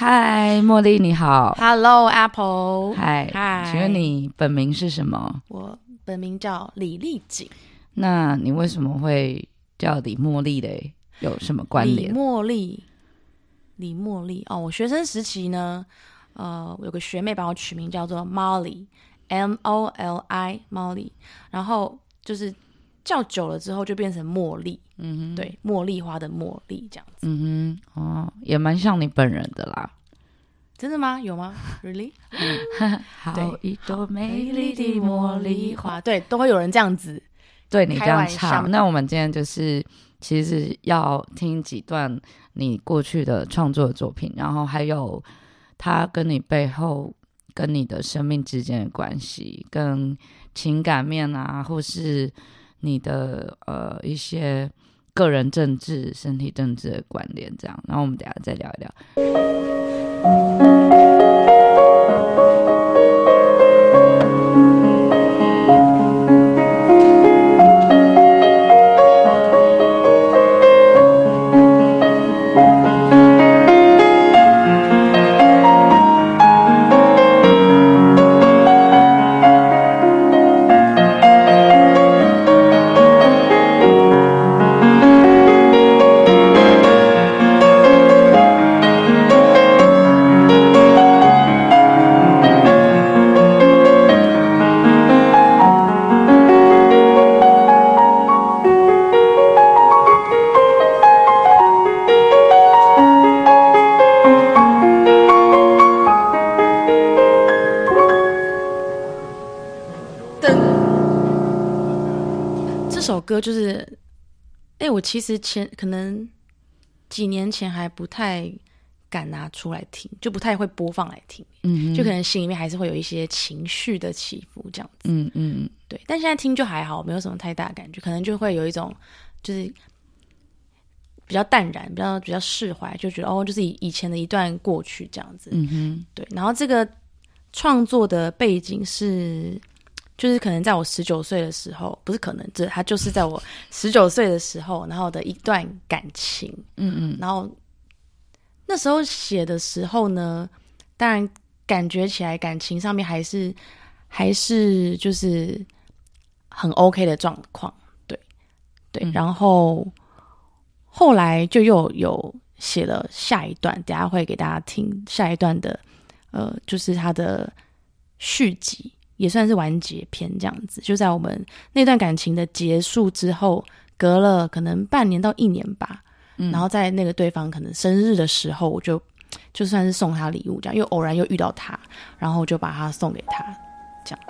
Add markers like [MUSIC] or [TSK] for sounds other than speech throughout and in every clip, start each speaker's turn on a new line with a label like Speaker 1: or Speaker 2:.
Speaker 1: 嗨，茉莉你好。
Speaker 2: Hello，Apple。
Speaker 1: 嗨，
Speaker 2: 嗨，
Speaker 1: 请问你本名是什么？
Speaker 2: 我本名叫李丽锦。
Speaker 1: 那你为什么会叫李茉莉嘞？有什么关联？
Speaker 2: 李茉莉，李茉莉哦，我学生时期呢，呃，有个学妹把我取名叫做 Molly，M O L I，Molly，然后就是。叫久了之后就变成茉莉，嗯哼，对，茉莉花的茉莉这样子，
Speaker 1: 嗯哼，哦，也蛮像你本人的啦，
Speaker 2: 真的吗？有吗？Really？[LAUGHS]
Speaker 1: 好一朵美丽的茉莉花，
Speaker 2: 对，都会有人这样子
Speaker 1: 对你这样唱。那我们今天就是其实要听几段你过去的创作的作品，然后还有他跟你背后跟你的生命之间的关系，跟情感面啊，或是。你的呃一些个人政治、身体政治的关联，这样，然后我们等下再聊一聊。
Speaker 2: 歌就是，哎、欸，我其实前可能几年前还不太敢拿出来听，就不太会播放来听，嗯，就可能心里面还是会有一些情绪的起伏这样子，嗯嗯，对。但现在听就还好，没有什么太大的感觉，可能就会有一种就是比较淡然，比较比较释怀，就觉得哦，就是以以前的一段过去这样子，嗯哼，对。然后这个创作的背景是。就是可能在我十九岁的时候，不是可能，这他就是在我十九岁的时候，然后的一段感情，嗯嗯，然后那时候写的时候呢，当然感觉起来感情上面还是还是就是很 OK 的状况，对对，嗯、然后后来就又有写了下一段，等下会给大家听下一段的，呃，就是他的续集。也算是完结篇这样子，就在我们那段感情的结束之后，隔了可能半年到一年吧，嗯，然后在那个对方可能生日的时候，我就就算是送他礼物这样，又偶然又遇到他，然后就把他送给他，这
Speaker 1: 样。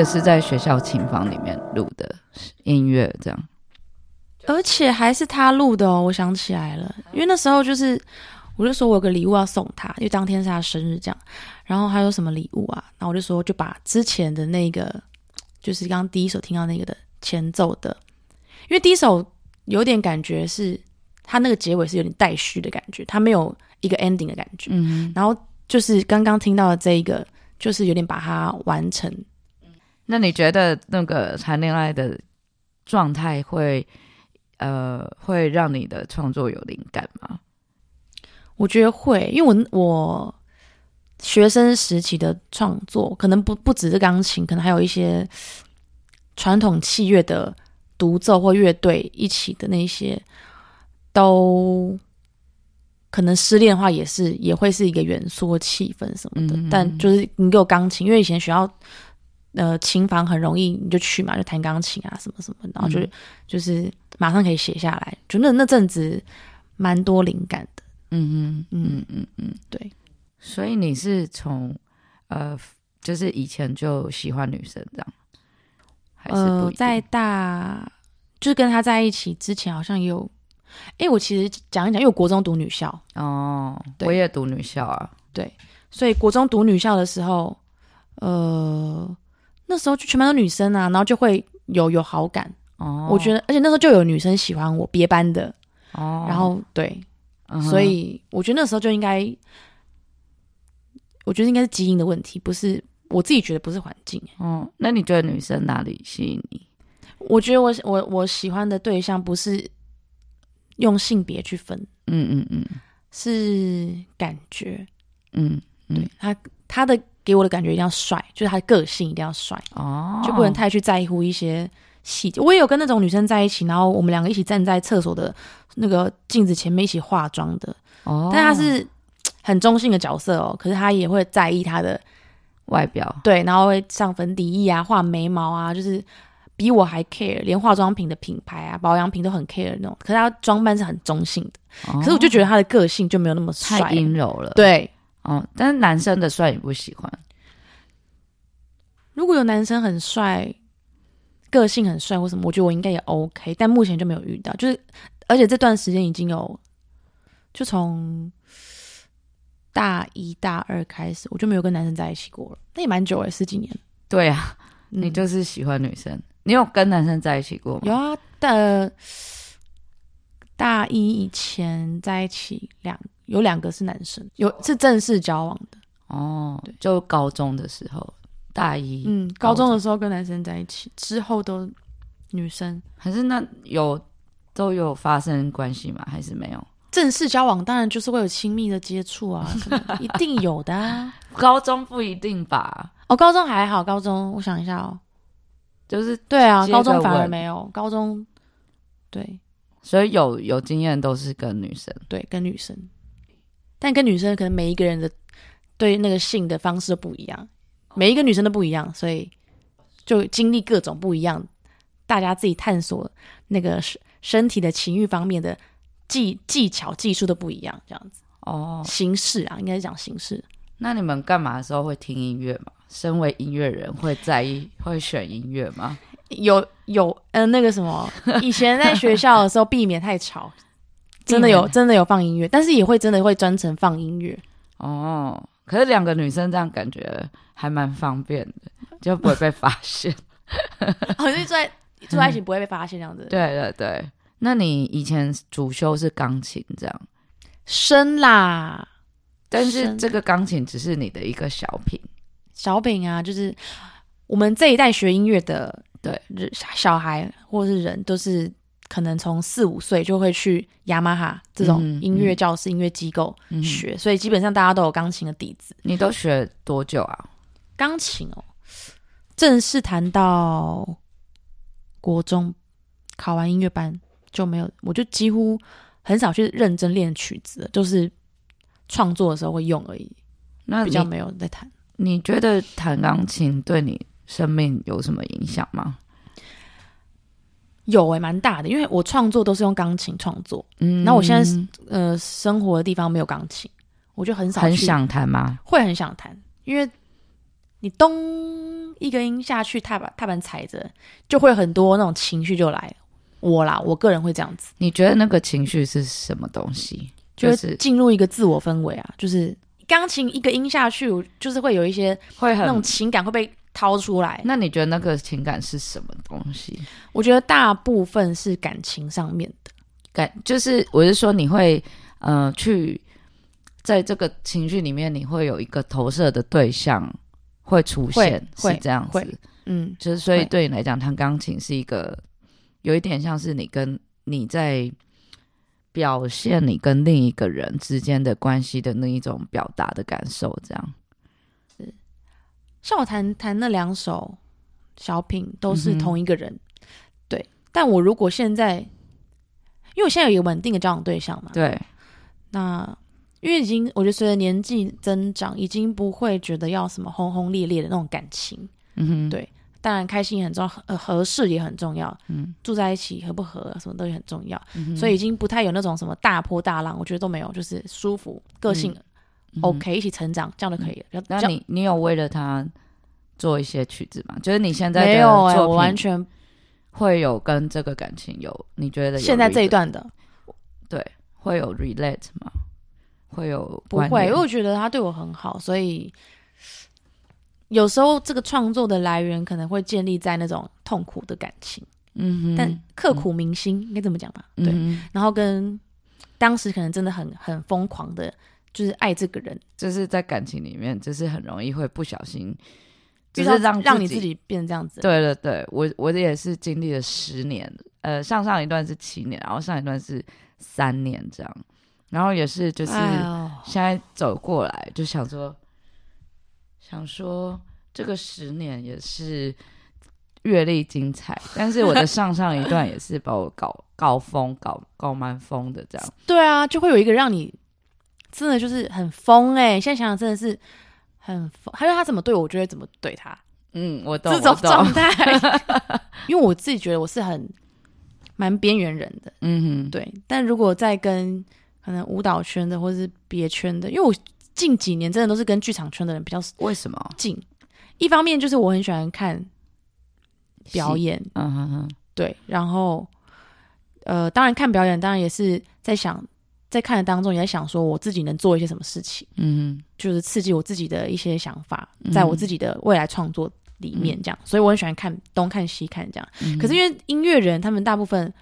Speaker 1: 个是在学校琴房里面录的音乐，这样，
Speaker 2: 而且还是他录的哦。我想起来了，因为那时候就是，我就说我有个礼物要送他，因为当天是他生日，这样。然后还有什么礼物啊？然后我就说，就把之前的那个，就是刚刚第一首听到那个的前奏的，因为第一首有点感觉是，他那个结尾是有点待续的感觉，他没有一个 ending 的感觉。嗯，然后就是刚刚听到的这一个，就是有点把它完成。
Speaker 1: 那你觉得那个谈恋爱的状态会呃会让你的创作有灵感吗？
Speaker 2: 我觉得会，因为我我学生时期的创作，可能不不只是钢琴，可能还有一些传统器乐的独奏或乐队一起的那些，都可能失恋的话，也是也会是一个元素或气氛什么的。嗯、但就是你给我钢琴，因为以前学校呃琴房很容易，你就去嘛，就弹钢琴啊什么什么，然后就、嗯、就是马上可以写下来，就那那阵子蛮多灵感的。嗯嗯嗯嗯嗯，对。
Speaker 1: 所以你是从呃，就是以前就喜欢女生这样，还是
Speaker 2: 在大，就是跟他在一起之前好像也有，哎，我其实讲一讲，因为我国中读女校。
Speaker 1: 哦，我也读女校啊，
Speaker 2: 对，所以国中读女校的时候，呃，那时候就全班都女生啊，然后就会有有好感。哦，我觉得，而且那时候就有女生喜欢我，别班的。哦，然后对，嗯、所以我觉得那时候就应该。我觉得应该是基因的问题，不是我自己觉得不是环境。
Speaker 1: 嗯，那你觉得女生哪里吸引你？
Speaker 2: 我觉得我我我喜欢的对象不是用性别去分，嗯嗯嗯，是感觉，嗯，嗯。对他他的给我的感觉一定要帅，就是他的个性一定要帅哦，就不能太去在乎一些细节。我也有跟那种女生在一起，然后我们两个一起站在厕所的那个镜子前面一起化妆的哦，但他是。[TSK] 很中性的角色哦，可是他也会在意他的
Speaker 1: 外表，
Speaker 2: 对，然后会上粉底液啊，画眉毛啊，就是比我还 care，连化妆品的品牌啊、保养品都很 care 那种。可是他装扮是很中性的，哦、可是我就觉得他的个性就没有那么帅，
Speaker 1: 太阴柔了。
Speaker 2: 对，
Speaker 1: 哦，但是男生的帅你不喜欢？
Speaker 2: 如果有男生很帅，个性很帅或什么，我觉得我应该也 OK，但目前就没有遇到。就是而且这段时间已经有，就从。大一、大二开始，我就没有跟男生在一起过了。那也蛮久了，十几年。
Speaker 1: 对啊，嗯、你就是喜欢女生。你有跟男生在一起过吗？
Speaker 2: 有啊，的大一以前在一起两有两个是男生，有是正式交往的。
Speaker 1: 哦，对，就高中的时候，大一，
Speaker 2: 嗯，高中的时候跟男生在一起，之后都女生。
Speaker 1: 还是那有都有发生关系吗？还是没有？
Speaker 2: 正式交往当然就是会有亲密的接触啊，[LAUGHS] 一定有的啊。
Speaker 1: 高中不一定吧？
Speaker 2: 哦，高中还好，高中我想一下哦，就是对啊，高中反而没有，高中对，
Speaker 1: 所以有有经验都是跟女生，
Speaker 2: 对，跟女生，但跟女生可能每一个人的对那个性的方式都不一样，每一个女生都不一样，所以就经历各种不一样，大家自己探索那个身身体的情欲方面的。技技巧、技术都不一样，这样子哦。形式啊，应该是讲形式。
Speaker 1: 那你们干嘛的时候会听音乐吗？身为音乐人，会在意、会选音乐吗？
Speaker 2: 有有，嗯、呃，那个什么，以前在学校的时候 [LAUGHS] 避免太吵，真的有真的有放音乐，但是也会真的会专程放音乐。
Speaker 1: 哦，可是两个女生这样感觉还蛮方便的，就不会被发现。
Speaker 2: 好像、哦、住在住在一起不会被发现这样子。
Speaker 1: 对对对。那你以前主修是钢琴，这样
Speaker 2: 升啦，
Speaker 1: 但是这个钢琴只是你的一个小品，
Speaker 2: 小品啊，就是我们这一代学音乐的，对，小孩或是人都是可能从四五岁就会去雅马哈这种音乐教室、嗯、音乐机构学，嗯、所以基本上大家都有钢琴的底子。
Speaker 1: 你都学多久啊？
Speaker 2: 钢琴哦，正式弹到国中，考完音乐班。就没有，我就几乎很少去认真练曲子，就是创作的时候会用而已。那比较没有在弹。
Speaker 1: 你觉得弹钢琴对你生命有什么影响吗？
Speaker 2: 有诶、欸，蛮大的，因为我创作都是用钢琴创作。嗯，那我现在呃生活的地方没有钢琴，我就很少
Speaker 1: 很想弹吗？
Speaker 2: 会很想弹，因为你咚一个音下去，踏板踏板踩着，就会很多那种情绪就来了。我啦，我个人会这样子。
Speaker 1: 你觉得那个情绪是什么东西？
Speaker 2: 就是进入一个自我氛围啊，就是钢琴一个音下去，就是会有一些会很那种情感会被掏出来。
Speaker 1: 那你觉得那个情感是什么东西？
Speaker 2: 我觉得大部分是感情上面的
Speaker 1: 感，就是我是说你会呃去在这个情绪里面，你会有一个投射的对象会出现，会是这样子。嗯，就是所以对你来讲，弹钢琴是一个。有一点像是你跟你在表现你跟另一个人之间的关系的那一种表达的感受，这样。
Speaker 2: 像我弹弹那两首小品都是同一个人，嗯、对。但我如果现在，因为我现在有一个稳定的交往对象嘛，
Speaker 1: 对。
Speaker 2: 那因为已经，我觉得随着年纪增长，已经不会觉得要什么轰轰烈烈的那种感情，
Speaker 1: 嗯哼，
Speaker 2: 对。当然，开心也很重要，呃，合适也很重要。
Speaker 1: 嗯，
Speaker 2: 住在一起合不合，什么都也很重要。
Speaker 1: 嗯、
Speaker 2: 所以已经不太有那种什么大波大浪，我觉得都没有，就是舒服，个性、嗯、OK，一起成长，这样就可以了。嗯、
Speaker 1: 那你你有为了他做一些曲子吗？就是你现在
Speaker 2: 没有我完全
Speaker 1: 会有跟这个感情有你觉得
Speaker 2: 现在这一段的
Speaker 1: 对会有 relate 吗？会有
Speaker 2: 不会？因为我觉得他对我很好，所以。有时候这个创作的来源可能会建立在那种痛苦的感情，
Speaker 1: 嗯哼，
Speaker 2: 但刻苦铭心应该怎么讲吧？对，
Speaker 1: 嗯、
Speaker 2: 然后跟当时可能真的很很疯狂的，就是爱这个人，
Speaker 1: 就是在感情里面，就是很容易会不小心，就是让
Speaker 2: 让你自己变成这样子。
Speaker 1: 对对对，我我也是经历了十年，呃，上上一段是七年，然后上一段是三年这样，然后也是就是现在走过来就想说。想说这个十年也是阅历精彩，但是我的上上一段也是把我搞搞疯、搞搞蛮疯的这样。
Speaker 2: 对啊，就会有一个让你真的就是很疯哎、欸！现在想想真的是很疯，还有他怎么对我，我就会怎么对他。
Speaker 1: 嗯，我懂
Speaker 2: 这种状态，[LAUGHS] 因为我自己觉得我是很蛮边缘人的。
Speaker 1: 嗯哼，
Speaker 2: 对。但如果在跟可能舞蹈圈的或是别圈的，因为我。近几年真的都是跟剧场圈的人比较
Speaker 1: 为什么
Speaker 2: 近？一方面就是我很喜欢看表演，
Speaker 1: 嗯哼哼，
Speaker 2: 对，然后呃，当然看表演，当然也是在想，在看的当中也在想说我自己能做一些什么事情，
Speaker 1: 嗯哼，
Speaker 2: 就是刺激我自己的一些想法，在我自己的未来创作里面这样，嗯、所以我很喜欢看东看西看这样。
Speaker 1: 嗯、
Speaker 2: 可是因为音乐人他们大部分。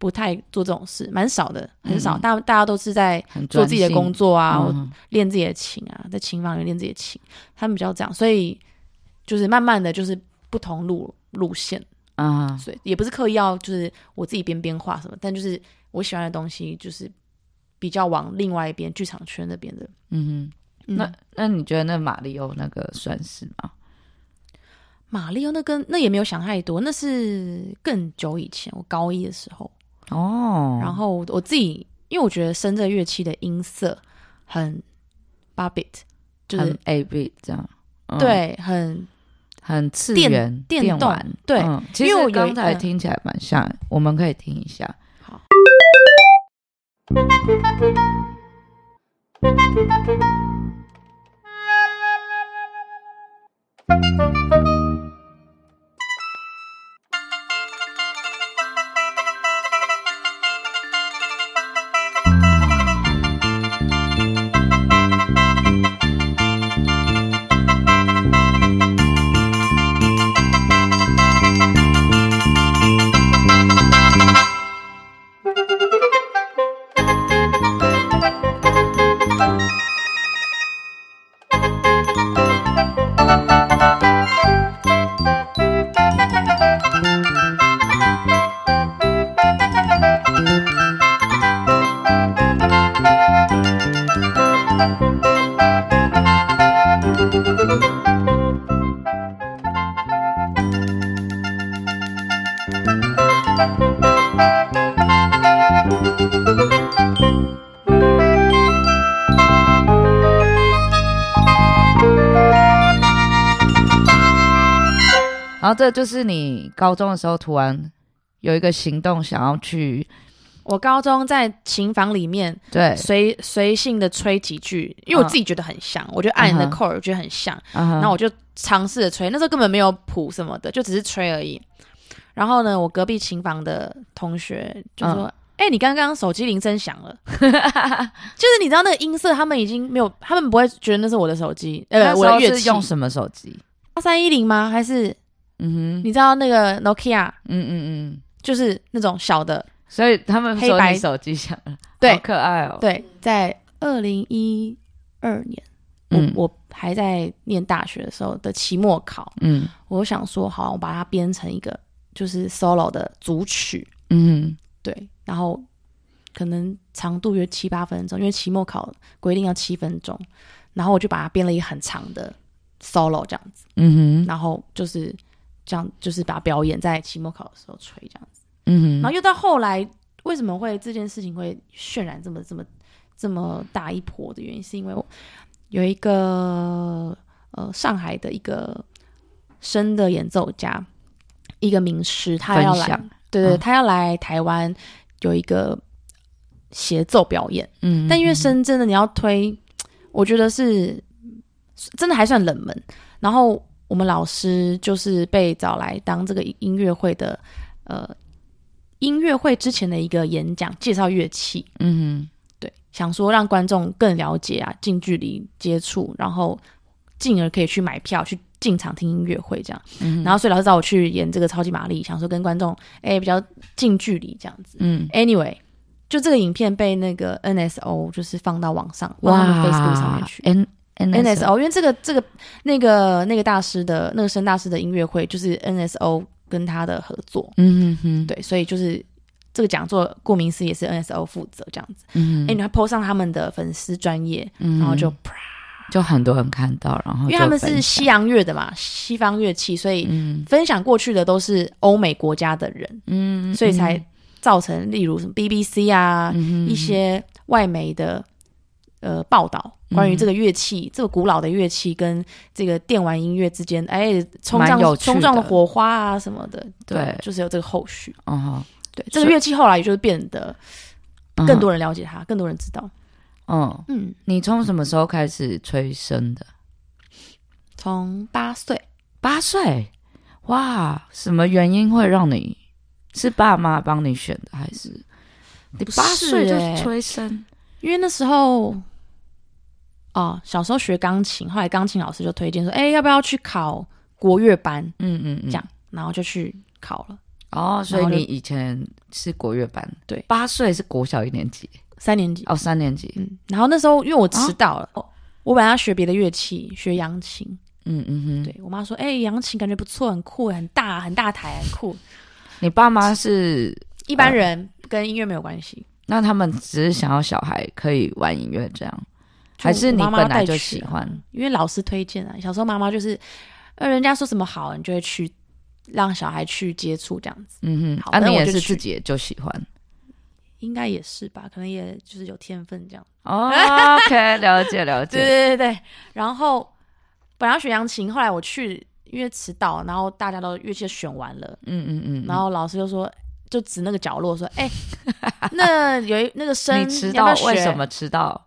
Speaker 2: 不太做这种事，蛮少的，很少。大、嗯、大家都是在做自己的工作啊，练、嗯、自己的琴啊，在琴房里练自己的琴。他们比较这样，所以就是慢慢的就是不同路路线
Speaker 1: 啊，
Speaker 2: 所以也不是刻意要就是我自己编编画什么，但就是我喜欢的东西就是比较往另外一边剧场圈那边的。
Speaker 1: 嗯哼，那那你觉得那马里欧那个算是吗？
Speaker 2: 马里欧那个那也没有想太多，那是更久以前，我高一的时候。
Speaker 1: 哦，
Speaker 2: 然后我自己，因为我觉得声这乐器的音色很八 bit，就是
Speaker 1: a bit 这样，嗯、
Speaker 2: 对，很
Speaker 1: 很次元
Speaker 2: 电电动，对。
Speaker 1: 嗯、其实我刚才听起来蛮像，嗯、我们可以听一下。
Speaker 2: 好。
Speaker 1: 然后这就是你高中的时候突然有一个行动，想要去。
Speaker 2: 我高中在琴房里面，
Speaker 1: 对，
Speaker 2: 随随性的吹几句，因为我自己觉得很像，嗯、我觉得按的 chord 觉得很像，
Speaker 1: 嗯、
Speaker 2: 然后我就尝试着吹。那时候根本没有谱什么的，就只是吹而已。然后呢，我隔壁琴房的同学就说：“哎、嗯欸，你刚刚手机铃声响了，[LAUGHS] 就是你知道那个音色，他们已经没有，他们不会觉得那是我的手机。呃，我的乐器
Speaker 1: 用什么手机？
Speaker 2: 八三一零吗？还是？”
Speaker 1: 嗯哼，
Speaker 2: 你知道那个 Nokia？
Speaker 1: 嗯嗯嗯，
Speaker 2: 就是那种小的，
Speaker 1: 所以他们黑白手机响了，
Speaker 2: 对，
Speaker 1: 好可爱哦。
Speaker 2: 对，在二零一二年，
Speaker 1: 嗯，
Speaker 2: 我我还在念大学的时候的期末考，
Speaker 1: 嗯，
Speaker 2: 我想说，好，我把它编成一个就是 solo 的组曲，
Speaker 1: 嗯，
Speaker 2: 对，然后可能长度约七八分钟，因为期末考规定要七分钟，然后我就把它编了一个很长的 solo 这样子，
Speaker 1: 嗯哼，
Speaker 2: 然后就是这样，就是把表演在期末考的时候吹这样子，
Speaker 1: 嗯，
Speaker 2: 然后又到后来，为什么会这件事情会渲染这么这么这么大一波的原因，是因为我有一个呃上海的一个生的演奏家，一个名师，他要来，对对，嗯、他要来台湾有一个协奏表演，嗯，但因为深圳的你要推，我觉得是。真的还算冷门，然后我们老师就是被找来当这个音乐会的呃音乐会之前的一个演讲，介绍乐器，嗯。哼，对，想说让观众更了解啊，近距离接触，然后进而可以去买票去进场听音乐会这样，嗯，然后所以老师找我去演这个超级玛丽，想说跟观众哎比较近距离这样子，嗯，anyway，就这个影片被那个 NSO 就是放到网上，哇，Facebook 上面去，N NSO，因为这个这个那个那个大师的那个声大师的音乐会，就是 NSO 跟他的合作，嗯哼哼，对，所以就是这个讲座，顾名思义也是 NSO 负责这样子，嗯，哎，你还 po 上他们的粉丝专业，嗯，然后就啪，
Speaker 1: 就很多人看到，然后
Speaker 2: 因为他们是西洋乐的嘛，西方乐器，所以分享过去的都是欧美国家的人，嗯，所以才造成例如什么 BBC 啊，一些外媒的。呃，报道关于这个乐器，嗯、这个古老的乐器跟这个电玩音乐之间，哎，冲撞冲撞的火花啊什么的，对，对就是有这个后续。哦，对，这个乐器后来也就是变得更多人了解它，嗯、更多人知道。
Speaker 1: 嗯嗯，你从什么时候开始吹声的？
Speaker 2: 从八岁。
Speaker 1: 八岁？哇，什么原因会让你是爸妈帮你选的，还是你八岁就吹声？
Speaker 2: 因为那时候，哦，小时候学钢琴，后来钢琴老师就推荐说：“哎，要不要去考国乐班？”嗯嗯嗯，这样，然后就去考了。
Speaker 1: 哦，所以你以前是国乐班？
Speaker 2: 对，
Speaker 1: 八岁是国小一年级，
Speaker 2: 三年级。
Speaker 1: 哦，三年级。
Speaker 2: 嗯，然后那时候因为我迟到了，我本来要学别的乐器，学扬琴。嗯嗯哼，对我妈说：“哎，扬琴感觉不错，很酷，很大，很大台，很酷。”
Speaker 1: 你爸妈是
Speaker 2: 一般人，跟音乐没有关系。
Speaker 1: 那他们只是想要小孩可以玩音乐这样，还是你本来就喜欢？
Speaker 2: 因为老师推荐啊，小时候妈妈就是，呃，人家说什么好，你就会去让小孩去接触这样子。嗯哼，好，那、啊、你也是自己就喜欢？应该也是吧，可能也就是有天分这样。
Speaker 1: 哦，[LAUGHS] OK，了解了解。
Speaker 2: 对对对对，然后本来要学扬琴，后来我去因为迟到，然后大家都乐器选完了。嗯嗯嗯，然后老师就说。就指那个角落说：“哎、欸，[LAUGHS] 那有一那个声，
Speaker 1: 你迟到要要为什么迟到？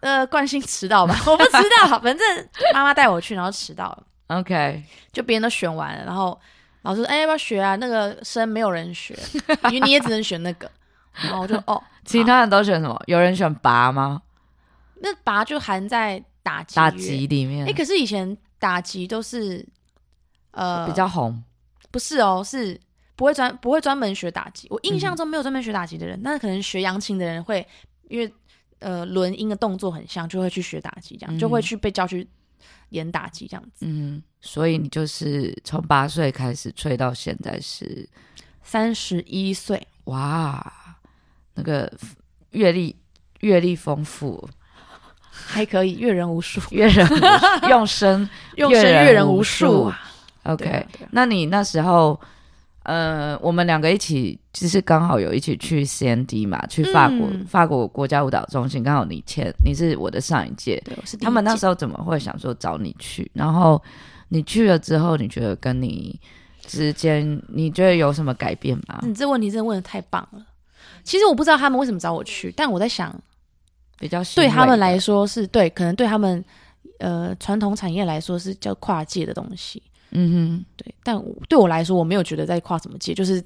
Speaker 2: 呃，惯性迟到吧，[LAUGHS] 我不知道。反正妈妈带我去，然后迟到了。
Speaker 1: OK，
Speaker 2: 就别人都选完了，然后老师说：‘哎、欸，要不要学啊？’那个声没有人学，因为你也只能选那个。[LAUGHS] 然后我就哦，
Speaker 1: 其他人都选什么？有人选拔吗？
Speaker 2: 那拔就含在打击
Speaker 1: 打击里面。
Speaker 2: 哎、欸，可是以前打击都是呃
Speaker 1: 比较红，
Speaker 2: 不是哦，是。”不会专不会专门学打击，我印象中没有专门学打击的人。那、嗯、可能学扬琴的人会，因为呃轮音的动作很像，就会去学打击，这样、嗯、就会去被叫去演打击这样子。嗯，
Speaker 1: 所以你就是从八岁开始吹到现在是
Speaker 2: 三十一岁，
Speaker 1: 哇，那个阅历阅历丰富，
Speaker 2: 还可以阅人无数，
Speaker 1: 阅人 [LAUGHS] 用声
Speaker 2: 用声阅人无数。
Speaker 1: OK，那你那时候。呃，我们两个一起，就是刚好有一起去 CND 嘛，去法国，嗯、法国国家舞蹈中心，刚好你签，你是我的上一届，
Speaker 2: 对，我是
Speaker 1: 他们那时候怎么会想说找你去？然后你去了之后，你觉得跟你之间，你觉得有什么改变吗？
Speaker 2: 你这问题真的问的太棒了。其实我不知道他们为什么找我去，但我在想，
Speaker 1: 比较
Speaker 2: 对他们来说是对，可能对他们呃传统产业来说是叫跨界的东西。嗯哼，对，但对我来说，我没有觉得在跨什么界，就是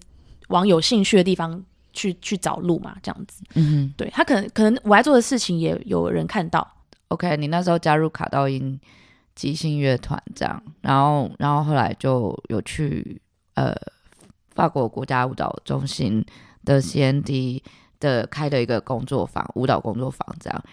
Speaker 2: 往有兴趣的地方去去找路嘛，这样子。嗯哼，对他可能可能我爱做的事情也有人看到。
Speaker 1: OK，你那时候加入卡道音即兴乐团这样，然后然后后来就有去呃法国国家舞蹈中心的 CND 的开的一个工作坊，舞蹈工作坊这样。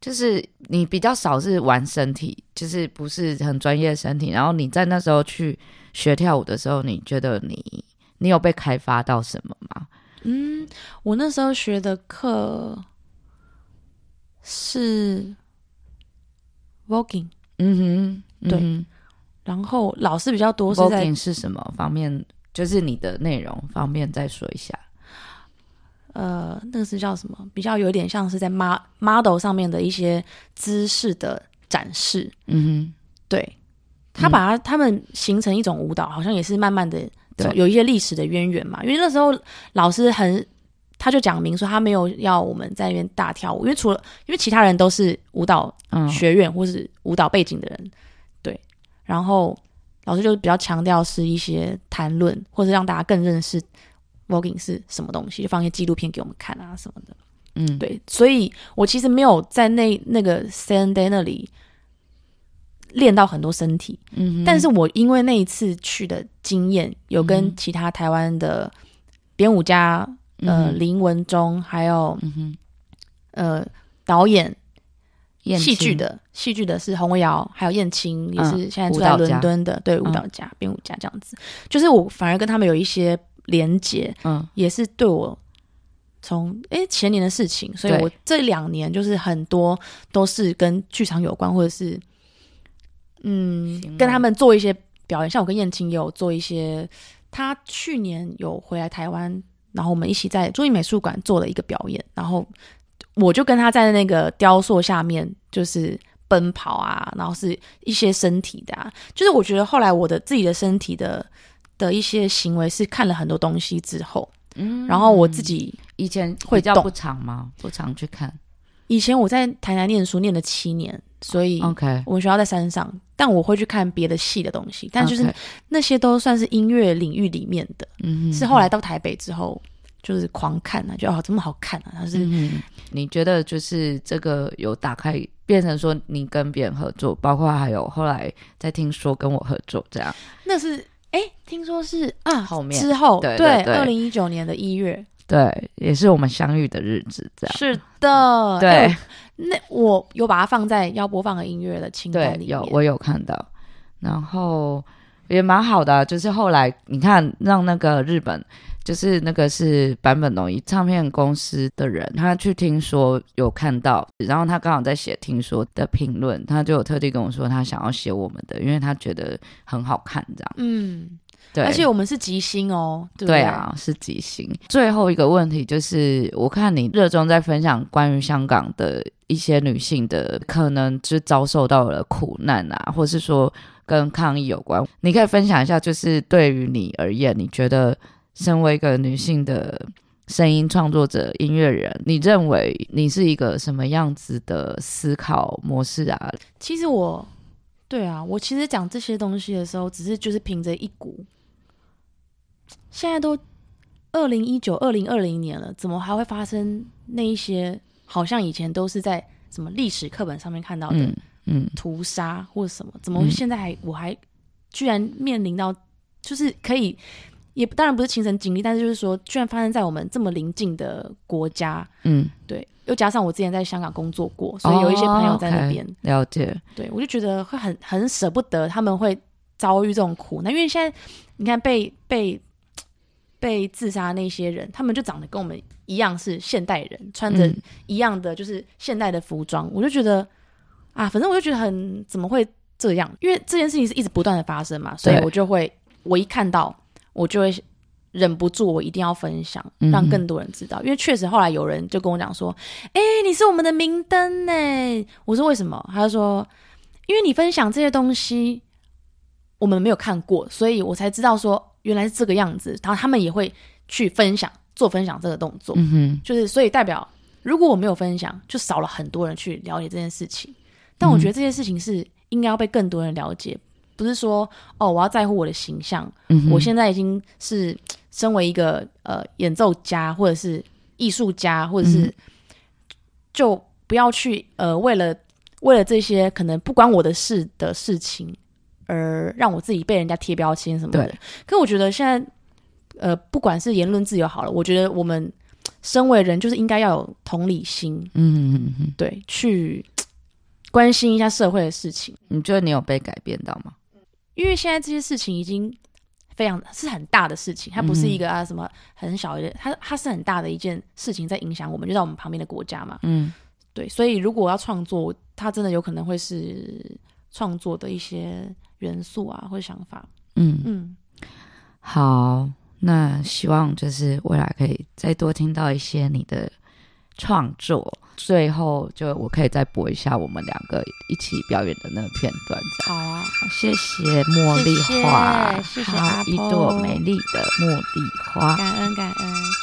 Speaker 1: 就是你比较少是玩身体，就是不是很专业的身体。然后你在那时候去学跳舞的时候，你觉得你你有被开发到什么吗？
Speaker 2: 嗯，我那时候学的课是 voguing，嗯哼，对。嗯、然后老师比较多是在
Speaker 1: 是什么方面？就是你的内容方面再说一下。
Speaker 2: 呃，那个是叫什么？比较有点像是在 model 上面的一些姿势的展示。嗯哼，对，他把它他们形成一种舞蹈，好像也是慢慢的有一些历史的渊源嘛。因为那时候老师很，他就讲明说他没有要我们在那边大跳舞，因为除了因为其他人都是舞蹈学院或是舞蹈背景的人，嗯、对。然后老师就比较强调是一些谈论，或者让大家更认识。Voguing 是什么东西？就放一些纪录片给我们看啊什么的。嗯，对，所以我其实没有在那那个 Sunday 那里练到很多身体。嗯，但是我因为那一次去的经验，有跟其他台湾的编舞家，嗯、呃，林文忠，还有、嗯、呃导演，戏剧的戏剧的是洪维瑶，还有燕青，也是现在住在伦敦的，对，舞蹈家、编、嗯、舞家这样子。就是我反而跟他们有一些。连接，嗯，也是对我从哎前年的事情，所以我这两年就是很多都是跟剧场有关，或者是嗯跟他们做一些表演，像我跟燕青也有做一些，他去年有回来台湾，然后我们一起在中艺美术馆做了一个表演，然后我就跟他在那个雕塑下面就是奔跑啊，然后是一些身体的啊，就是我觉得后来我的自己的身体的。的一些行为是看了很多东西之后，嗯，然后我自己
Speaker 1: 以前会叫不常吗？不常去看。
Speaker 2: 以前我在台南念书念了七年，所以 OK，我们学校在山上，但我会去看别的系的东西，但就是那些都算是音乐领域里面的。嗯，是后来到台北之后，就是狂看啊，觉得哦，这么好看啊！它是，
Speaker 1: 你觉得就是这个有打开，变成说你跟别人合作，包括还有后来在听说跟我合作这样，
Speaker 2: 那是。哎，听说是啊，
Speaker 1: 后面。
Speaker 2: 之后对二零一九年的一月，
Speaker 1: 对，也是我们相遇的日子，这样。
Speaker 2: 是的，对。那我有把它放在要播放的音乐的清单里面，
Speaker 1: 有我有看到，然后也蛮好的，就是后来你看让那个日本。就是那个是坂本龙一唱片公司的人，他去听说有看到，然后他刚好在写听说的评论，他就有特地跟我说他想要写我们的，因为他觉得很好看这样。嗯，对，
Speaker 2: 而且我们是吉星哦，对，
Speaker 1: 对啊，是吉星。最后一个问题就是，我看你热衷在分享关于香港的一些女性的可能就遭受到了苦难啊，或是说跟抗议有关，你可以分享一下，就是对于你而言，你觉得？身为一个女性的声音创作者、音乐人，你认为你是一个什么样子的思考模式啊？
Speaker 2: 其实我，对啊，我其实讲这些东西的时候，只是就是凭着一股，现在都二零一九、二零二零年了，怎么还会发生那一些好像以前都是在什么历史课本上面看到的，嗯，嗯，屠杀或者什么，怎么现在还我还居然面临到，就是可以。也当然不是亲身经历，但是就是说，居然发生在我们这么邻近的国家，嗯，对，又加上我之前在香港工作过，所以有一些朋友在那边、哦 okay,
Speaker 1: 了解，
Speaker 2: 对，我就觉得会很很舍不得他们会遭遇这种苦难，因为现在你看被被被自杀那些人，他们就长得跟我们一样是现代人，穿着一样的就是现代的服装，嗯、我就觉得啊，反正我就觉得很怎么会这样？因为这件事情是一直不断的发生嘛，所以我就会我一看到。我就会忍不住，我一定要分享，让更多人知道。嗯、因为确实后来有人就跟我讲说：“哎、欸，你是我们的明灯呢。”我说：“为什么？”他就说：“因为你分享这些东西，我们没有看过，所以我才知道说原来是这个样子。然后他们也会去分享，做分享这个动作。嗯哼，就是所以代表，如果我没有分享，就少了很多人去了解这件事情。但我觉得这件事情是应该要被更多人了解。”不是说哦，我要在乎我的形象。嗯、我现在已经是 [TSK] 身为一个呃演奏家，或者是艺术家，或者是、嗯、就不要去呃为了为了这些可能不关我的事的事情而让我自己被人家贴标签什么的。对可我觉得现在呃不管是言论自由好了，我觉得我们身为人就是应该要有同理心。嗯嗯嗯，对，去 [TSK] 关心一下社会的事情。
Speaker 1: 你觉得你有被改变到吗？
Speaker 2: 因为现在这些事情已经非常是很大的事情，它不是一个啊什么很小的，它它是很大的一件事情在影响我们，就在我们旁边的国家嘛。嗯，对，所以如果要创作，它真的有可能会是创作的一些元素啊，或者想法。
Speaker 1: 嗯嗯，好，那希望就是未来可以再多听到一些你的创作。最后，就我可以再播一下我们两个一起表演的那个片段。
Speaker 2: 好啊，
Speaker 1: 谢谢茉莉花，
Speaker 2: 谢谢，谢谢
Speaker 1: 一朵美丽的茉莉花，
Speaker 2: 感恩感恩。